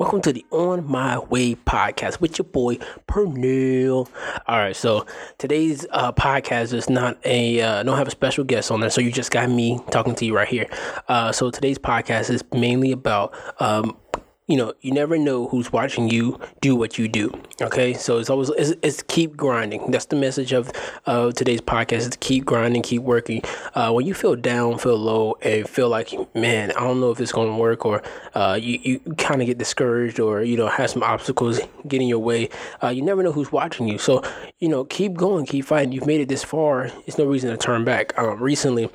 welcome to the On My Way podcast with your boy Pernell. All right, so today's uh, podcast is not a uh, don't have a special guest on there, so you just got me talking to you right here. Uh, so today's podcast is mainly about um, you know, you never know who's watching you do what you do. Okay, so it's always it's, it's keep grinding. That's the message of uh, today's podcast: is keep grinding, keep working. Uh, when you feel down, feel low, and feel like, man, I don't know if it's going to work, or uh, you you kind of get discouraged, or you know, have some obstacles getting your way. Uh, you never know who's watching you. So you know, keep going, keep fighting. You've made it this far. It's no reason to turn back. Um, recently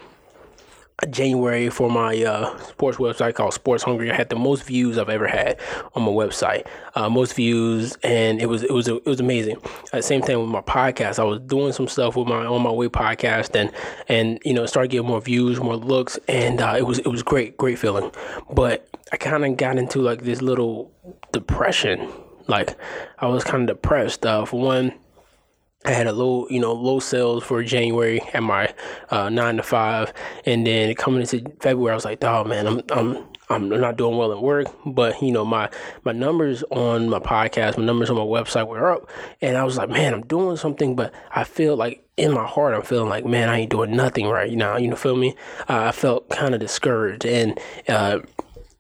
January for my uh, sports website called Sports Hungry. I had the most views I've ever had on my website, uh, most views, and it was it was it was amazing. At the same time with my podcast, I was doing some stuff with my on my way podcast, and and you know started getting more views, more looks, and uh, it was it was great, great feeling. But I kind of got into like this little depression. Like I was kind of depressed. Uh, for one I had a low, you know, low sales for January at my uh, nine to five, and then coming into February, I was like, "Oh man, I'm I'm I'm not doing well at work." But you know, my my numbers on my podcast, my numbers on my website were up, and I was like, "Man, I'm doing something," but I feel like in my heart, I'm feeling like, "Man, I ain't doing nothing right now." You know, feel me? Uh, I felt kind of discouraged, and uh,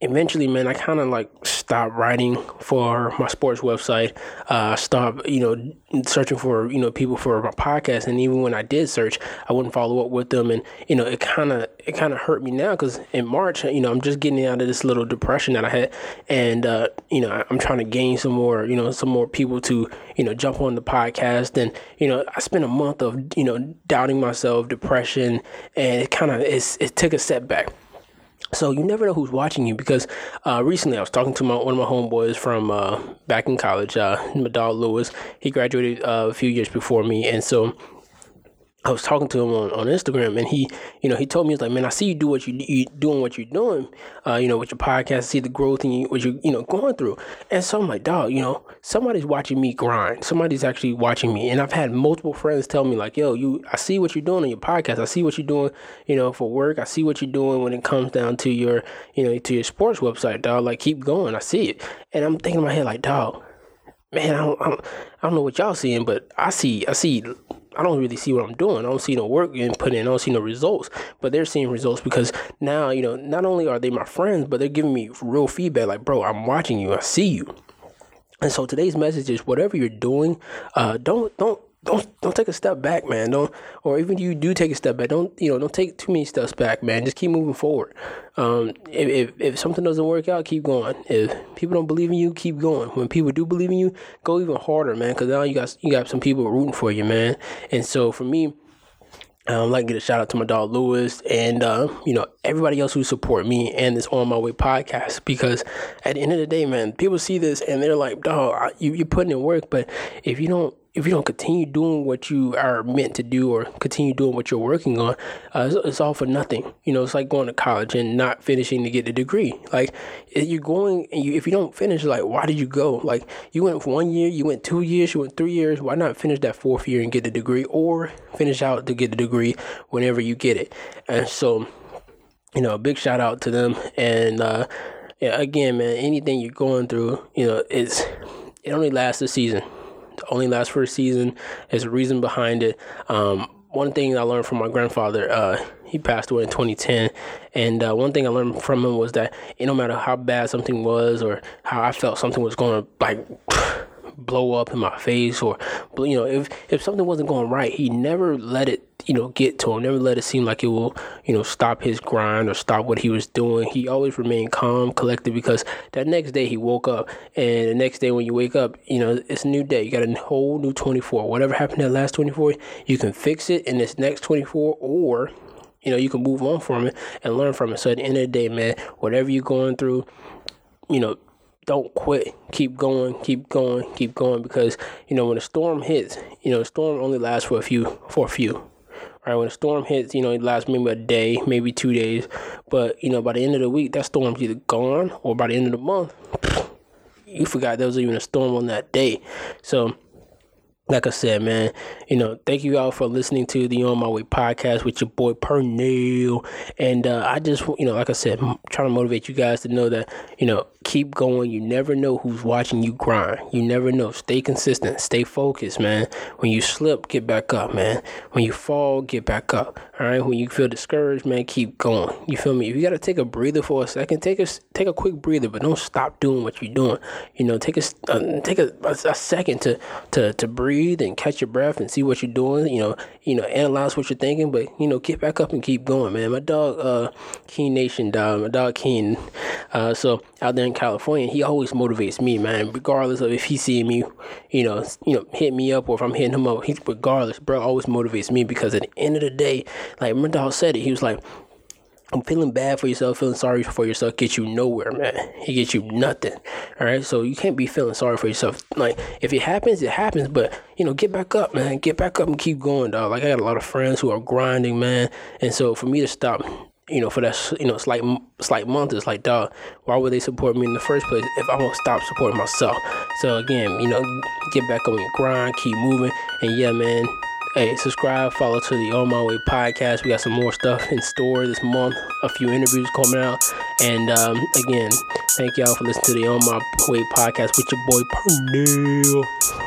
eventually, man, I kind of like stopped writing for my sports website. Uh, stopped, you know, searching for you know people for my podcast, and even when I did search, I wouldn't follow up with them, and you know, it kind of it kind of hurt me now because in March, you know, I'm just getting out of this little depression that I had, and uh, you know, I'm trying to gain some more, you know, some more people to you know jump on the podcast, and you know, I spent a month of you know doubting myself, depression, and it kind of it took a step back. So you never know who's watching you because uh, recently I was talking to my one of my homeboys from uh, back in college, uh, Madal Lewis. He graduated uh, a few years before me, and so I was talking to him on, on Instagram, and he, you know, he told me he's like, man, I see you do what you, you doing what you're doing, uh, you know, with your podcast, see the growth and you, what you you know going through, and so I'm like, dog, you know, somebody's watching me grind, somebody's actually watching me, and I've had multiple friends tell me like, yo, you, I see what you're doing on your podcast, I see what you're doing, you know, for work, I see what you're doing when it comes down to your, you know, to your sports website, dog, like keep going, I see it, and I'm thinking in my head like, dog, man, I don't, I don't, I don't know what y'all seeing, but I see, I see I don't really see what I'm doing. I don't see no work getting put in. I don't see no results. But they're seeing results because now, you know, not only are they my friends, but they're giving me real feedback like, bro, I'm watching you. I see you. And so today's message is whatever you're doing, uh, don't don't don't don't take a step back, man. Don't or even you do take a step back. Don't you know? Don't take too many steps back, man. Just keep moving forward. Um, if, if if something doesn't work out, keep going. If people don't believe in you, keep going. When people do believe in you, go even harder, man. Because now you got you got some people rooting for you, man. And so for me. Um, I'd like to get a shout out to my dog Lewis and uh, you know everybody else who support me and this on my way podcast because at the end of the day, man, people see this and they're like, "Dog, you you're putting in work, but if you don't if you don't continue doing what you are meant to do or continue doing what you're working on, uh, it's, it's, all for nothing. You know, it's like going to college and not finishing to get a degree. Like you're going, and you, if you don't finish, like why did you go? Like you went one year, you went two years, you went three years. Why not finish that fourth year and get a degree, or finish out to get a degree whenever you get it? And so, you know, a big shout out to them. And uh, yeah, again, man, anything you're going through, you know, it's it only lasts a season only lasts for a season. There's a reason behind it. Um, one thing I learned from my grandfather, uh, he passed away in 2010, and uh, one thing I learned from him was that no matter how bad something was or how I felt something was going to like blow up in my face or you know if if something wasn't going right he never let it you know get to him never let it seem like it will you know stop his grind or stop what he was doing. He always remained calm collected because that next day he woke up and the next day when you wake up you know it's a new day. You got a whole new 24 whatever happened that last 24 you can fix it in this next 24 or you know you can move on from it and learn from it. So at the end of the day man whatever you're going through you know don't quit. Keep going, keep going, keep going because you know when a storm hits, you know, the storm only lasts for a few for a few. Right, when a storm hits, you know, it lasts maybe a day, maybe two days. But, you know, by the end of the week, that storm's either gone or by the end of the month, you forgot there was even a storm on that day. So like I said, man, you know, thank you all for listening to the On My Way podcast with your boy Pernell. And uh, I just, you know, like I said, I'm trying to motivate you guys to know that, you know, keep going. You never know who's watching you grind. You never know. Stay consistent. Stay focused, man. When you slip, get back up, man. When you fall, get back up. All right. When you feel discouraged, man, keep going. You feel me? If you gotta take a breather for a second, take a take a quick breather, but don't stop doing what you're doing. You know, take a uh, take a, a, a, second to to to breathe and catch your breath and see what you're doing. You know, you know, analyze what you're thinking, but you know, get back up and keep going, man. My dog, uh, Keen Nation, dog. My dog Keen. Uh, so out there California, he always motivates me, man. Regardless of if he's seeing me, you know, you know, hit me up or if I'm hitting him up. he's regardless, bro, always motivates me because at the end of the day, like dog said it, he was like. I'm feeling bad for yourself, feeling sorry for yourself gets you nowhere, man. It gets you nothing. All right. So you can't be feeling sorry for yourself. Like if it happens, it happens. But you know, get back up, man. Get back up and keep going, dog. Like I got a lot of friends who are grinding, man. And so for me to stop you know, for that, you know, slight, slight month, it's like, dog, why would they support me in the first place if I won't stop supporting myself? So again, you know, get back on your grind, keep moving, and yeah, man. Hey, subscribe, follow to the On My Way podcast. We got some more stuff in store this month. A few interviews coming out, and um, again, thank y'all for listening to the On My Way podcast with your boy Pernell.